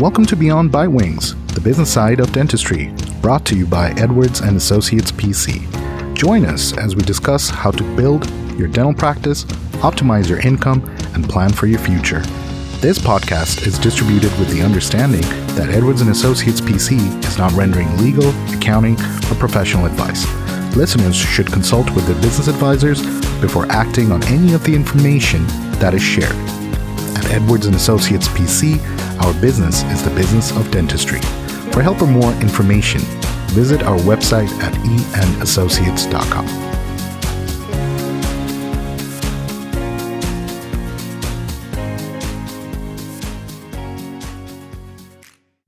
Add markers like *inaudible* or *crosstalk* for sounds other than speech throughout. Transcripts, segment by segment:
Welcome to Beyond Bite Wings, the business side of dentistry, brought to you by Edwards and Associates PC. Join us as we discuss how to build your dental practice, optimize your income, and plan for your future. This podcast is distributed with the understanding that Edwards and Associates PC is not rendering legal, accounting, or professional advice. Listeners should consult with their business advisors before acting on any of the information that is shared. At Edwards and Associates PC, our business is the business of dentistry. For help or more information, visit our website at eandassociates.com.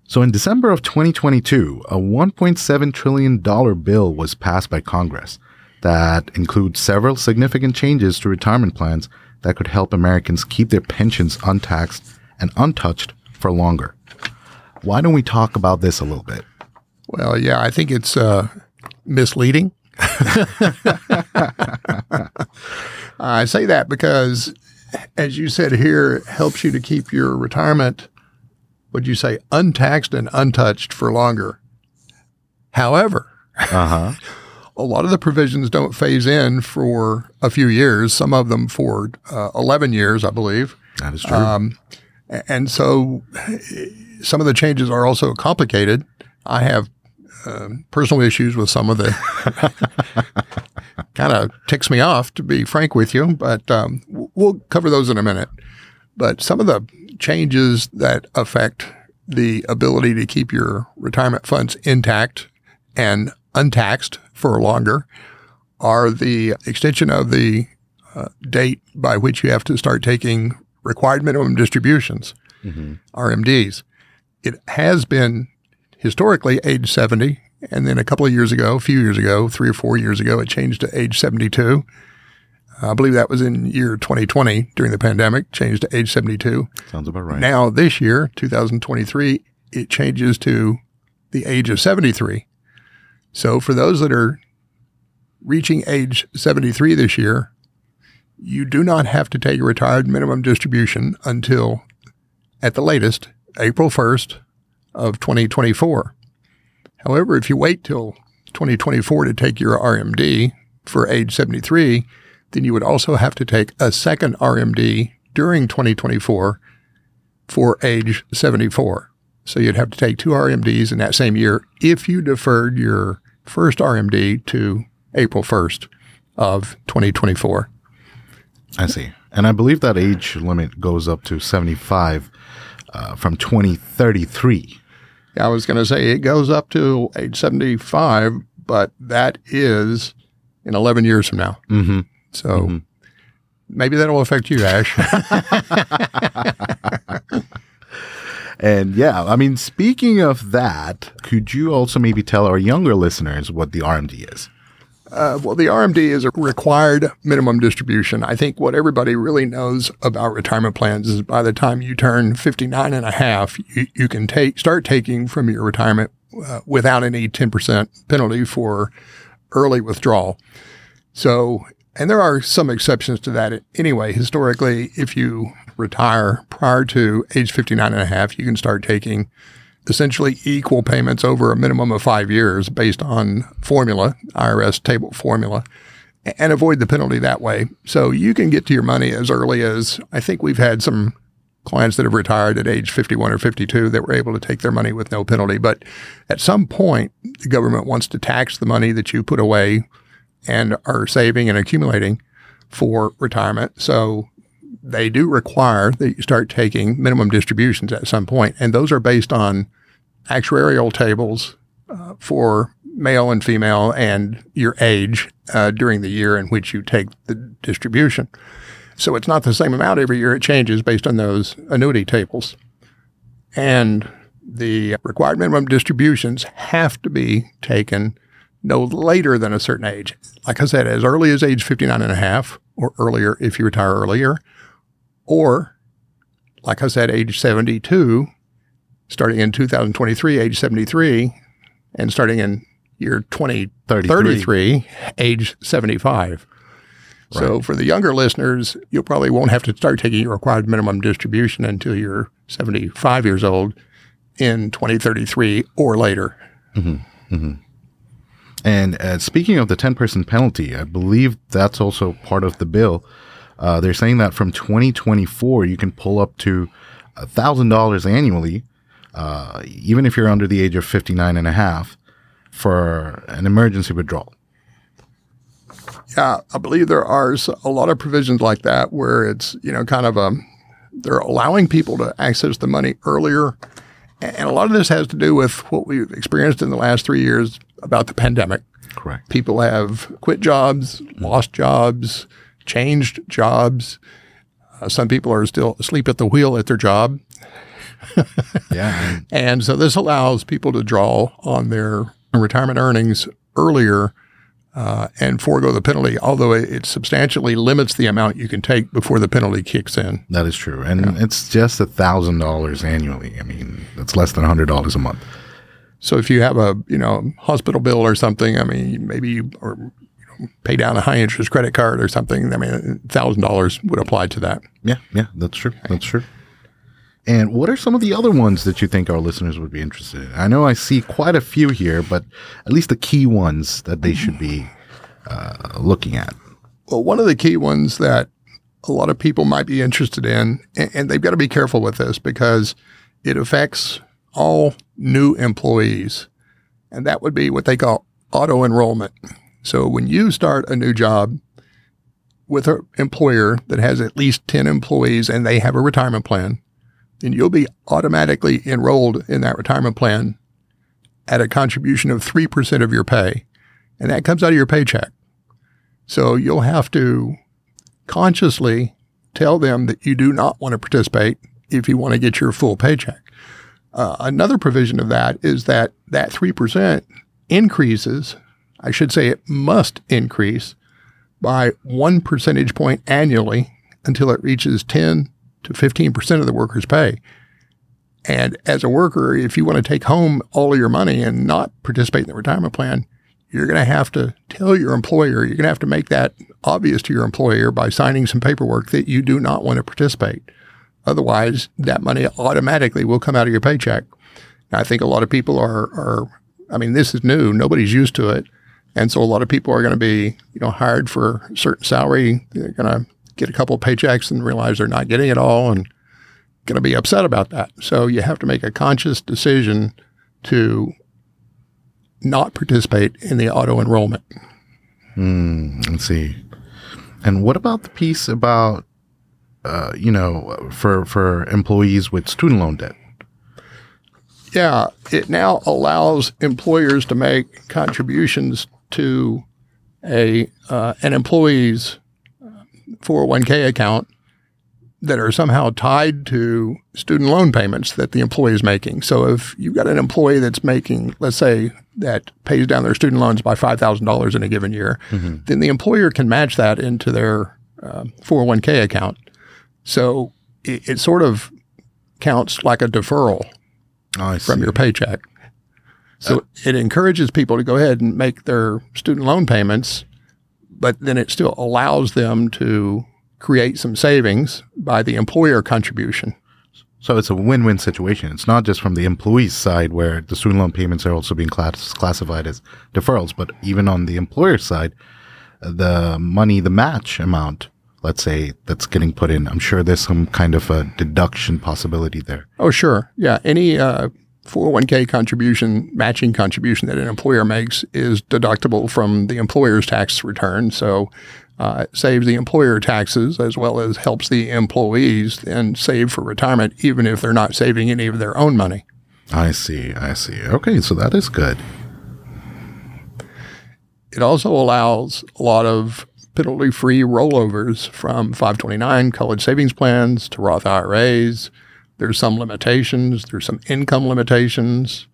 So, in December of 2022, a $1.7 trillion bill was passed by Congress that includes several significant changes to retirement plans that could help Americans keep their pensions untaxed and untouched for longer. Why don't we talk about this a little bit? Well, yeah, I think it's uh, misleading. *laughs* I say that because, as you said here, it helps you to keep your retirement, would you say, untaxed and untouched for longer. However, uh-huh. *laughs* a lot of the provisions don't phase in for a few years, some of them for uh, 11 years, I believe. That is true. Um, and so some of the changes are also complicated. I have uh, personal issues with some of the *laughs* kind of ticks me off, to be frank with you, but um, we'll cover those in a minute. But some of the changes that affect the ability to keep your retirement funds intact and untaxed for longer are the extension of the uh, date by which you have to start taking required minimum distributions, mm-hmm. RMDs. It has been historically age 70. And then a couple of years ago, a few years ago, three or four years ago, it changed to age 72. I believe that was in year 2020 during the pandemic, changed to age 72. Sounds about right. Now, this year, 2023, it changes to the age of 73. So for those that are reaching age 73 this year, you do not have to take a retired minimum distribution until, at the latest, April 1st of 2024. However, if you wait till 2024 to take your RMD for age 73, then you would also have to take a second RMD during 2024 for age 74. So you'd have to take two RMDs in that same year if you deferred your first RMD to April 1st of 2024. I see. And I believe that age limit goes up to 75 uh, from 2033. Yeah, I was going to say it goes up to age 75, but that is in 11 years from now. Mm-hmm. So mm-hmm. maybe that'll affect you, Ash. *laughs* and yeah, I mean, speaking of that, could you also maybe tell our younger listeners what the RMD is? Uh, well, the RMD is a required minimum distribution. I think what everybody really knows about retirement plans is by the time you turn 59 and a half, you, you can take, start taking from your retirement uh, without any 10% penalty for early withdrawal. So, and there are some exceptions to that anyway. Historically, if you retire prior to age 59 and a half, you can start taking essentially equal payments over a minimum of five years based on formula, IRS table formula, and avoid the penalty that way. So you can get to your money as early as I think we've had some clients that have retired at age 51 or 52 that were able to take their money with no penalty. But at some point, the government wants to tax the money that you put away and are saving and accumulating for retirement. So they do require that you start taking minimum distributions at some point, and those are based on actuarial tables uh, for male and female and your age uh, during the year in which you take the distribution. So it's not the same amount every year; it changes based on those annuity tables, and the required minimum distributions have to be taken no later than a certain age. Like I said, as early as age 59 and a half or earlier if you retire earlier, or, like I said, age 72, starting in 2023, age 73, and starting in year 2033, age 75. Right. So for the younger listeners, you probably won't have to start taking your required minimum distribution until you're 75 years old. in 2033 or later. And uh, speaking of the 10% penalty, I believe that's also part of the bill. Uh, they're saying that from 2024, you can pull up to $1,000 annually, uh, even if you're under the age of 59 and a half, for an emergency withdrawal. Yeah, I believe there are a lot of provisions like that where it's, you know, kind of a, they're allowing people to access the money earlier. And a lot of this has to do with what we've experienced in the last three years about the pandemic. Correct. People have quit jobs, lost jobs, changed jobs. Uh, some people are still asleep at the wheel at their job. *laughs* Yeah. and- so this allows people to draw on their retirement earnings earlier uh, and forego the penalty, although it, substantially limits the amount you can take before the penalty kicks in. that is true. And it's just $1,000 annually. I mean, that's less than $100 a month. So if you have a you know hospital bill or something, I mean maybe you, or pay down a high interest credit card or something. I mean thousand dollars would apply to that. Yeah, yeah, that's true. That's true. And what are some of the other ones that you think our listeners would be interested in? I know I see quite a few here, but at least the key ones that they should be uh, looking at. Well, one of the key ones that a lot of people might be interested in, and, and they've got to be careful with this because it affects all new employees, and that would be what they call auto enrollment. So when you start a new job with an employer that has at least 10 employees and they have a retirement plan, then you'll be automatically enrolled in that retirement plan at a contribution of 3% of your pay. And that comes out of your paycheck. So you'll have to consciously tell them that you do not want to participate if you want to get your full paycheck. Uh, another provision of that is that that 3% increases, I should say it must increase by one percentage point annually until it reaches 10 to 15% of the worker's pay. And as a worker, if you want to take home all of your money and not participate in the retirement plan, you're going to have to tell your employer, you're going to have to make that obvious to your employer by signing some paperwork that you do not want to participate. Otherwise, that money automatically will come out of your paycheck. I think a lot of people are, are, I mean, this is new. Nobody's used to it. And so a lot of people are going to be, you know, hired for a certain salary. They're going to get a couple of paychecks and realize they're not getting it all and going to be upset about that. So you have to make a conscious decision to not participate in the auto enrollment. Let's see. And what about the piece about, uh, you know, for for employees with student loan debt? Yeah, it now allows employers to make contributions to a uh, an employee's 401k account that are somehow tied to student loan payments that the employee is making. So if you've got an employee that's making, let's say, that pays down their student loans by $5,000 in a given year, then the employer can match that into their uh, 401k account. So it, it sort of counts like a deferral Oh, from your paycheck. So it encourages people to go ahead and make their student loan payments, but then it still allows them to create some savings by the employer contribution. So it's a win-win situation. It's not just from the employee's side where the student loan payments are also being class- classified as deferrals, but even on the employer's side, the money, the match amount, let's say that's getting put in, I'm sure there's some kind of a deduction possibility there. Oh, sure. Yeah. Any uh, 401k contribution, matching contribution that an employer makes is deductible from the employer's tax return. So uh, it saves the employer taxes as well as helps the employees then save for retirement, even if they're not saving any of their own money. I see. I see. Okay. So that is good. It also allows a lot of penalty free rollovers from 529 college savings plans to Roth IRAs. There's some limitations, there's some income limitations.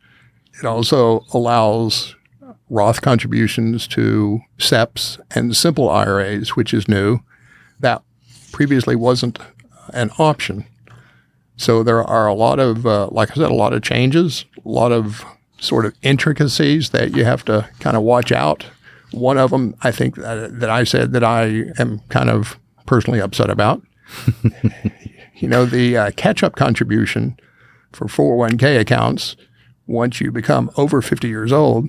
It also allows Roth contributions to SEPs and simple IRAs, which is new. That previously wasn't an option. So there are a lot of, uh, like I said, a lot of changes, a lot of sort of intricacies that you have to kind of watch out. One of them, I think that, that I said that I am kind of personally upset about. *laughs* you know, the uh, catch-up contribution for 401k accounts once you become over 50 years old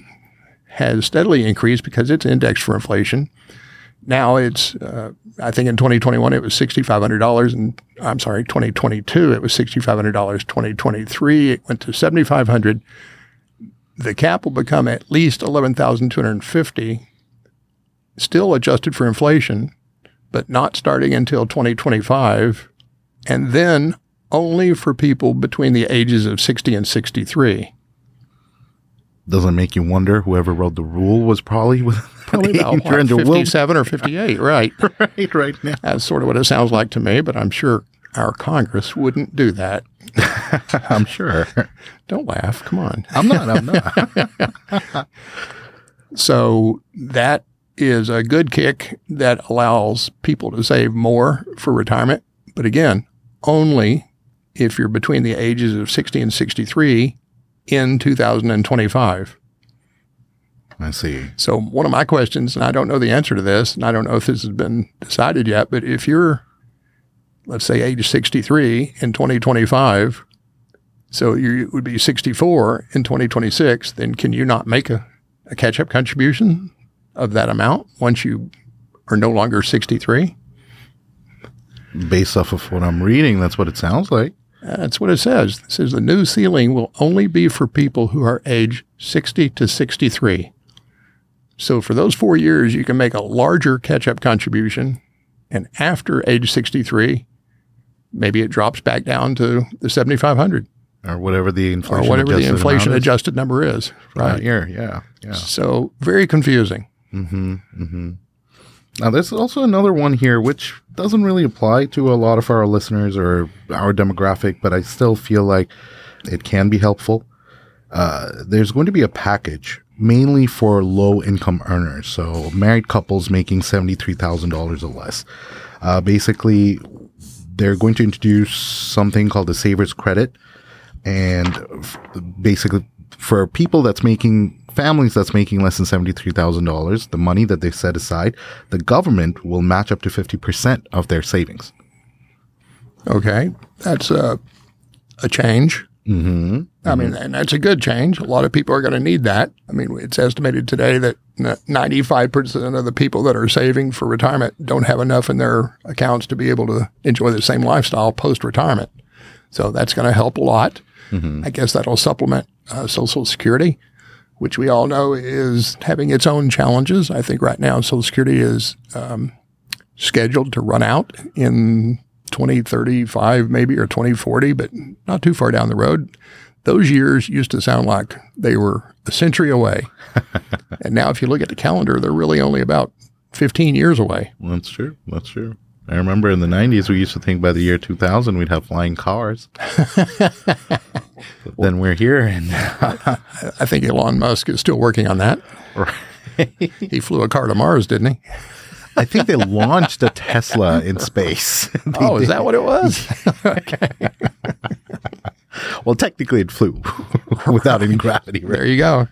has steadily increased because it's indexed for inflation. Now it's, uh, I think in 2021 it was $6,500, and I'm sorry, 2022 it was $6,500. 2023 it went to 7,500. The cap will become at least 11,250, still adjusted for inflation, but not starting until 2025, and then only for people between the ages of 60 and 63 doesn't make you wonder whoever wrote the rule was probably *laughs* with probably about what, 57 or 58 *laughs* right. Right right now. That's sort of what it sounds like to me but i'm sure our congress wouldn't do that. *laughs* I'm sure. Don't laugh come on. I'm not i'm not. So that is a good kick that allows people to save more for retirement. But again only if you're between the ages of 60 and 63 in 2025. I see. So, one of my questions, and I don't know the answer to this, and I don't know if this has been decided yet, but if you're, let's say, age 63 in 2025, so you would be 64 in 2026, then can you not make a, a catch up contribution of that amount once you are no longer 63? Based off of what I'm reading, that's what it sounds like. That's what it says. It says the new ceiling will only be for people who are age 60 to 63. So for those four years, you can make a larger catch up contribution. And after age 63, maybe it drops back down to the 7,500. Or whatever the inflation, or whatever the inflation adjusted number is. Right. Year, yeah, yeah. So very confusing. Mm-hmm, mm-hmm. Now, there's also another one here which doesn't really apply to a lot of our listeners or our demographic, but I still feel like it can be helpful. Uh, there's going to be a package mainly for low income earners, so married couples making $73,000 or less. Uh, basically, they're going to introduce something called the Savers Credit. And f- basically, for people that's making families that's making less than $73,000, the money that they set aside, the government will match up to 50% of their savings. Okay. That's a, a change. Mm-hmm. I mean, and that's a good change. A lot of people are going to need that. I mean, it's estimated today that 95% of the people that are saving for retirement don't have enough in their accounts to be able to enjoy the same lifestyle post retirement. So that's going to help a lot. Mm-hmm. I guess that'll supplement uh, Social Security which we all know is having its own challenges. I think right now Social Security is um, scheduled to run out in 2035, maybe, or 2040, but not too far down the road. Those years used to sound like they were a century away. *laughs* and now, if you look at the calendar, they're really only about 15 years away. That's true. That's true. I remember in the 90s, we used to think by the year 2000 we'd have flying cars. *laughs* then we're here. And *laughs* I think Elon Musk is still working on that. Right. *laughs* he flew a car to Mars, didn't he? I think they *laughs* launched a Tesla in space. oh, is that what it was? okay. well, technically, it flew without any gravity. Right? There you go.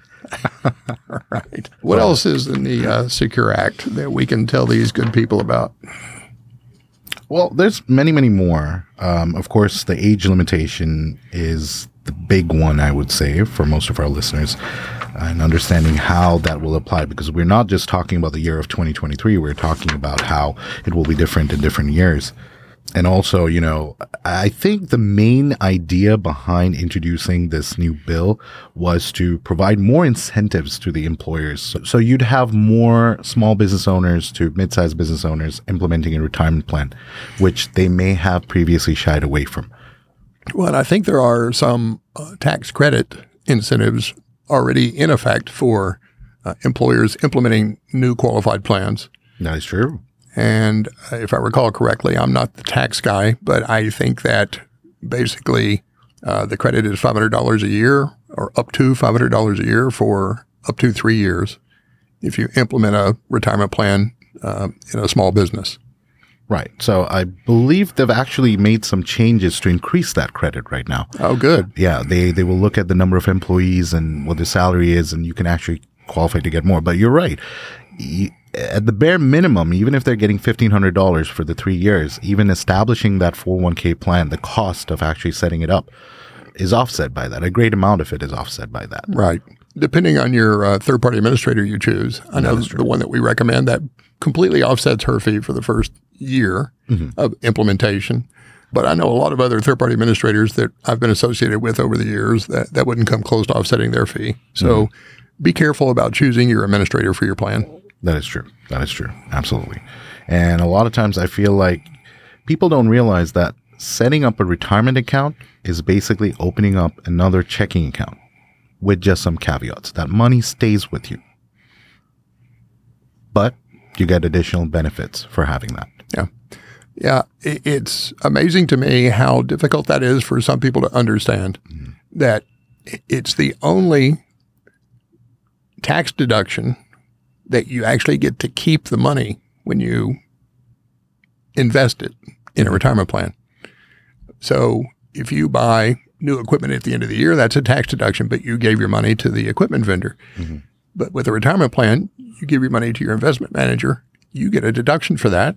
right. What well, else is in the uh, Secure Act that we can tell these good people about? Well, there's many, many more. Um, of course, the age limitation is the big one, I would say, for most of our listeners, and understanding how that will apply because we're not just talking about the year of 2023, we're talking about how it will be different in different years. And also, you know, I think the main idea behind introducing this new bill was to provide more incentives to the employers. So, you'd have more small business owners to mid-sized business owners implementing a retirement plan, which they may have previously shied away from. Well, I think there are some uh, tax credit incentives already in effect for uh, employers implementing new qualified plans. That is true. And if I recall correctly, I'm not the tax guy, but I think that basically uh, the credit is $500 a year or up to $500 a year for up to three years if you implement a retirement plan uh, in a small business. Right. So I believe they've actually made some changes to increase that credit right now. Oh, good. Yeah. They, they will look at the number of employees and what the salary is, and you can actually qualify to get more. But you're right at the bare minimum, even if they're getting $1,500 for the three years, even establishing that 401k plan, the cost of actually setting it up is offset by that. A great amount of it is offset by that. Right. Depending on your uh, third party administrator you choose, I know the one that we recommend that completely offsets her fee for the first year mm-hmm. of implementation. But I know a lot of other third party administrators that I've been associated with over the years that, that wouldn't come close to offsetting their fee. So mm-hmm. be careful about choosing your administrator for your plan. That is true. That is true. Absolutely. And a lot of times I feel like people don't realize that setting up a retirement account is basically opening up another checking account with just some caveats that money stays with you. But you get additional benefits for having that. Yeah. Yeah. It's amazing to me how difficult that is for some people to understand mm-hmm. that it's the only tax deduction that you actually get to keep the money when you invest it in a retirement plan. So if you buy new equipment at the end of the year, that's a tax deduction, but you gave your money to the equipment vendor. Mm-hmm. But with a retirement plan, you give your money to your investment manager, you get a deduction for that,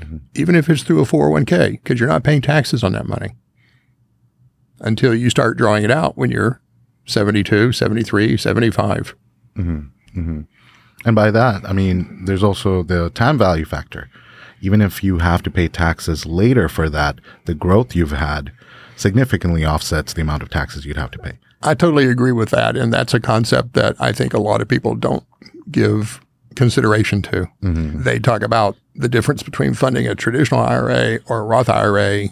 Mm-hmm. even if it's through a 401k, because you're not paying taxes on that money until you start drawing it out when you're 72, 73, 75. Mm-hmm. Mm-hmm. And by that, I mean, there's also the time value factor. Even if you have to pay taxes later for that, the growth you've had significantly offsets the amount of taxes you'd have to pay. I totally agree with that. And that's a concept that I think a lot of people don't give consideration to. Mm-hmm. They talk about the difference between funding a traditional IRA or a Roth IRA.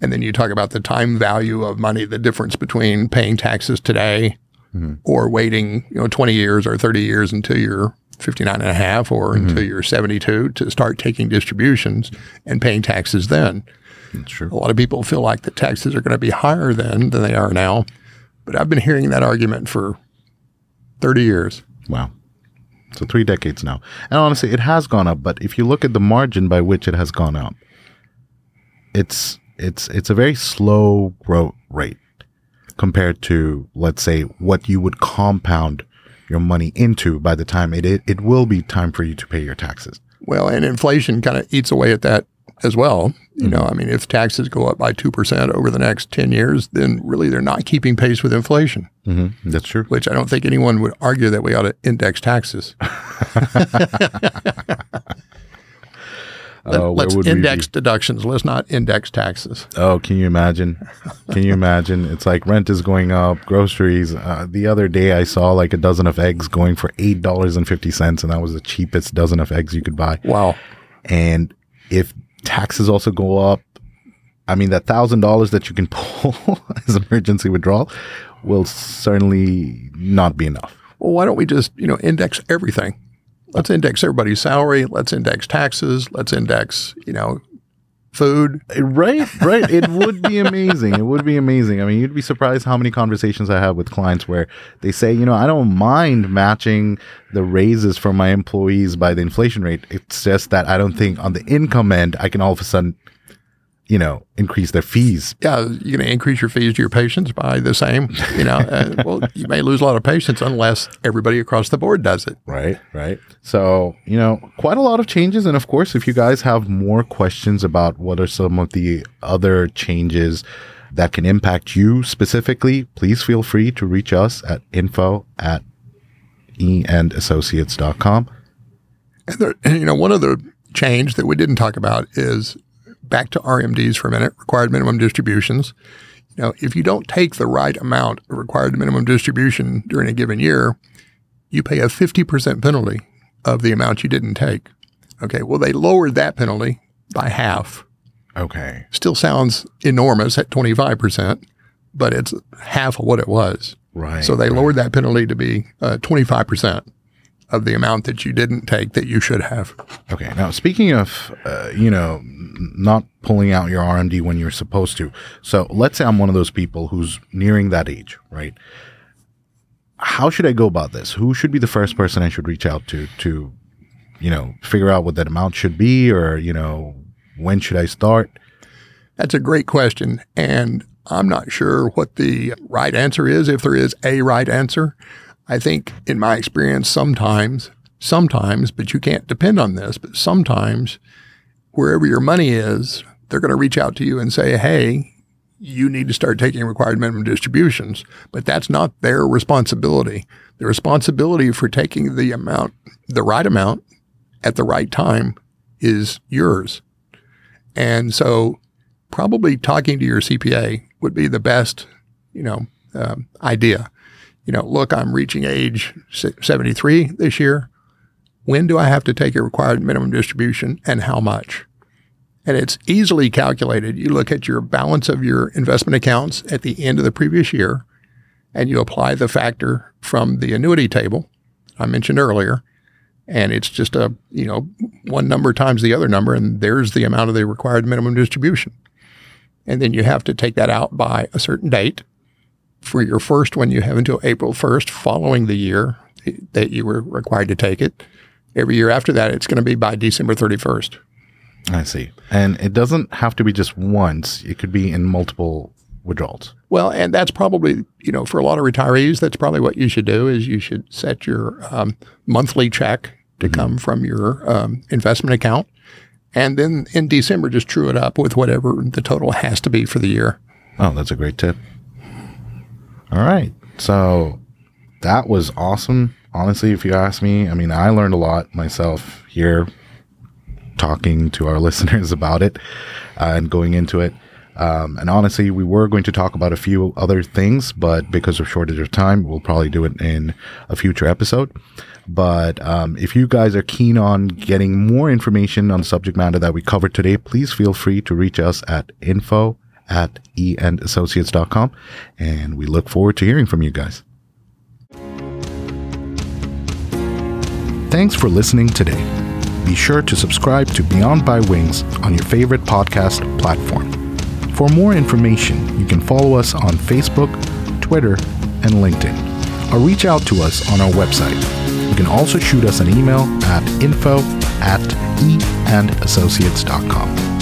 And then you talk about the time value of money, the difference between paying taxes today mm-hmm. or waiting, you know, 20 years or 30 years until you're 59 and a half or mm-hmm. until you're 72 to start taking distributions and paying taxes then. That's true. A lot of people feel like the taxes are going to be higher then than they are now. But I've been hearing that argument for 30 years. Wow. So three decades now. And honestly, it has gone up, but if you look at the margin by which it has gone up, it's it's it's a very slow growth rate compared to let's say what you would compound your money into by the time it it, it will be time for you to pay your taxes. Well, and inflation kind of eats away at that as well. You know, I mean, if taxes go up by 2% over the next 10 years, then really they're not keeping pace with inflation, Mm-hmm. That's true. which I don't think anyone would argue that we ought to index taxes. *laughs* *laughs* Let, Uh, where us would we be? index deductions. Let's not index taxes. Oh, can you imagine? Can you imagine? It's like rent is going up, groceries. Uh, the other day, I saw like a dozen of eggs going for eight dollars and fifty cents, and that was the cheapest dozen of eggs you could buy. Wow. And if taxes also go up, I mean that thousand dollars that you can *laughs* pull as emergency withdrawal will certainly not be enough. Well, why don't we just, you know, index everything? Let's index everybody's salary. Let's index taxes. Let's index, you know, food. Right, right. It would be amazing. It would be amazing. I mean, you'd be surprised how many conversations I have with clients where they say, you know, I don't mind matching the raises for my employees by the inflation rate. It's just that I don't think on the income end, I can all of a sudden, you know, increase their fees. Yeah, you're going to increase your fees to your patients by the same, you know. uh, *laughs* well, you may lose a lot of patients unless everybody across the board does it. Right, right. So, you know, quite a lot of changes. And of course, if you guys have more questions about what are some of the other changes that can impact you specifically, please feel free to reach us at info at eandassociates.com. And there, you know, one other change that we didn't talk about is back to RMDs for a minute, required minimum distributions. You know, if you don't take the right amount of required minimum distribution during a given year, you pay a 50% penalty of the amount you didn't take. Okay, well, they lowered that penalty by half. Okay. Still sounds enormous at 25%, but it's half of what it was. Right. So they right. lowered that penalty to be uh, 25% of the amount that you didn't take that you should have. Okay. Now, speaking of, uh, you know, not pulling out your RMD when you're supposed to. So let's say I'm one of those people who's nearing that age, right? How should I go about this? Who should be the first person I should reach out to to, you know, figure out what that amount should be or, you know, when should I start? That's a great question. And I'm not sure what the right answer is, if there is a right answer. I think, in my experience, sometimes, sometimes, but you can't depend on this, but sometimes wherever your money is, they're going to reach out to you and say, hey, you need to start taking required minimum distributions. But that's not their responsibility. The responsibility for taking the amount, the right amount at the right time is yours. And so probably talking to your CPA would be the best, you know, um, idea. You know, look, I'm reaching age 73 this year. When do I have to take a required minimum distribution and how much? And it's easily calculated. You look at your balance of your investment accounts at the end of the previous year and you apply the factor from the annuity table I mentioned earlier. And it's just a, you know, one number times the other number, and there's the amount of the required minimum distribution. And then you have to take that out by a certain date. For your first one, you have until April 1st following the year that you were required to take it. Every year after that, it's going to be by December 31st. I see. And it doesn't have to be just once, it could be in multiple withdrawals. Well, and that's probably, you know, for a lot of retirees, that's probably what you should do is you should set your um, monthly check to mm-hmm. come from your um, investment account. And then in December, just true it up with whatever the total has to be for the year. Oh, that's a great tip. All right. So that was awesome. Honestly, if you ask me, I mean, I learned a lot myself here talking to our *laughs* listeners about it uh, and going into it. Um, and honestly, we were going to talk about a few other things, but because of shortage of time, we'll probably do it in a future episode. But um, if you guys are keen on getting more information on the subject matter that we covered today, please feel free to reach us at info at eandassociates.com. And we look forward to hearing from you guys. Thanks for listening today. Be sure to subscribe to Beyond Bite Wings on your favorite podcast platform. For more information, you can follow us on Facebook, Twitter, and LinkedIn, or reach out to us on our website. You can also shoot us an email at info at eandassociates.com.